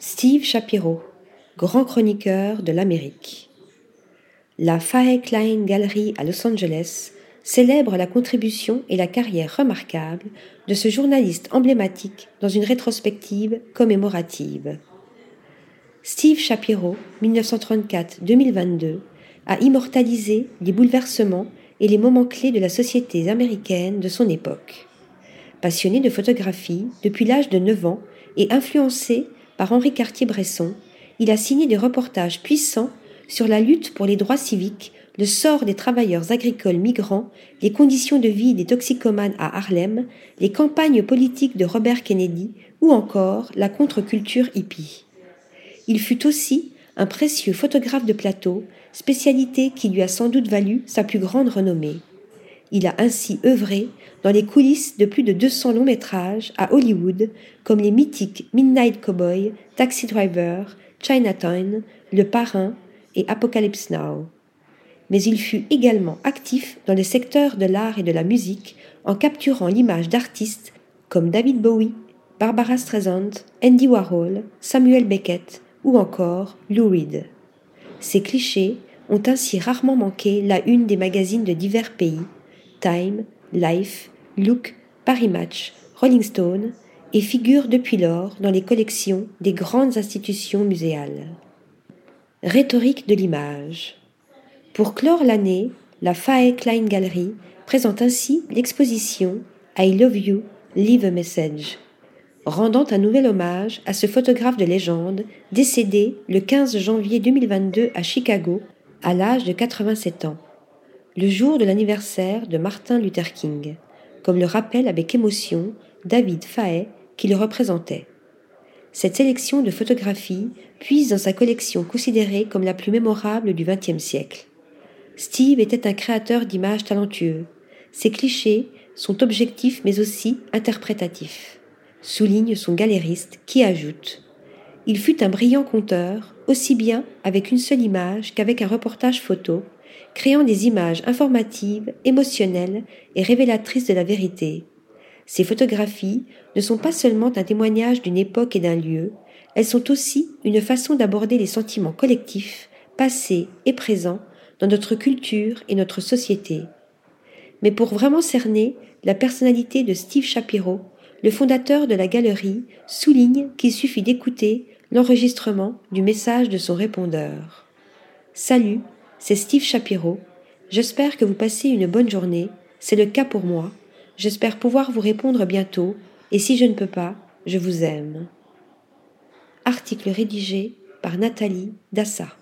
Steve Shapiro, grand chroniqueur de l'Amérique. La Fae Klein Gallery à Los Angeles célèbre la contribution et la carrière remarquable de ce journaliste emblématique dans une rétrospective commémorative. Steve Shapiro, 1934-2022, a immortalisé les bouleversements et les moments clés de la société américaine de son époque. Passionné de photographie depuis l'âge de 9 ans et influencé par Henri Cartier-Bresson, il a signé des reportages puissants sur la lutte pour les droits civiques, le sort des travailleurs agricoles migrants, les conditions de vie des toxicomanes à Harlem, les campagnes politiques de Robert Kennedy ou encore la contre-culture hippie. Il fut aussi un précieux photographe de plateau, spécialité qui lui a sans doute valu sa plus grande renommée. Il a ainsi œuvré dans les coulisses de plus de 200 longs métrages à Hollywood, comme les mythiques Midnight Cowboy, Taxi Driver, Chinatown, Le Parrain et Apocalypse Now. Mais il fut également actif dans le secteur de l'art et de la musique en capturant l'image d'artistes comme David Bowie, Barbara Streisand, Andy Warhol, Samuel Beckett ou encore Lou Reed. Ces clichés ont ainsi rarement manqué la une des magazines de divers pays, Time, Life, Look, Paris Match, Rolling Stone, et figurent depuis lors dans les collections des grandes institutions muséales. Rhétorique de l'image. Pour clore l'année, la Fae Klein Gallery présente ainsi l'exposition I Love You, Leave a Message, rendant un nouvel hommage à ce photographe de légende décédé le 15 janvier 2022 à Chicago à l'âge de 87 ans, le jour de l'anniversaire de Martin Luther King, comme le rappelle avec émotion David Fae qui le représentait. Cette sélection de photographies puise dans sa collection considérée comme la plus mémorable du XXe siècle. Steve était un créateur d'images talentueux. Ses clichés sont objectifs mais aussi interprétatifs, souligne son galériste qui ajoute Il fut un brillant conteur, aussi bien avec une seule image qu'avec un reportage photo, créant des images informatives, émotionnelles et révélatrices de la vérité. Ces photographies ne sont pas seulement un témoignage d'une époque et d'un lieu, elles sont aussi une façon d'aborder les sentiments collectifs, passés et présents, dans notre culture et notre société. Mais pour vraiment cerner la personnalité de Steve Shapiro, le fondateur de la galerie souligne qu'il suffit d'écouter l'enregistrement du message de son répondeur. Salut, c'est Steve Shapiro. J'espère que vous passez une bonne journée. C'est le cas pour moi. J'espère pouvoir vous répondre bientôt. Et si je ne peux pas, je vous aime. Article rédigé par Nathalie Dassa.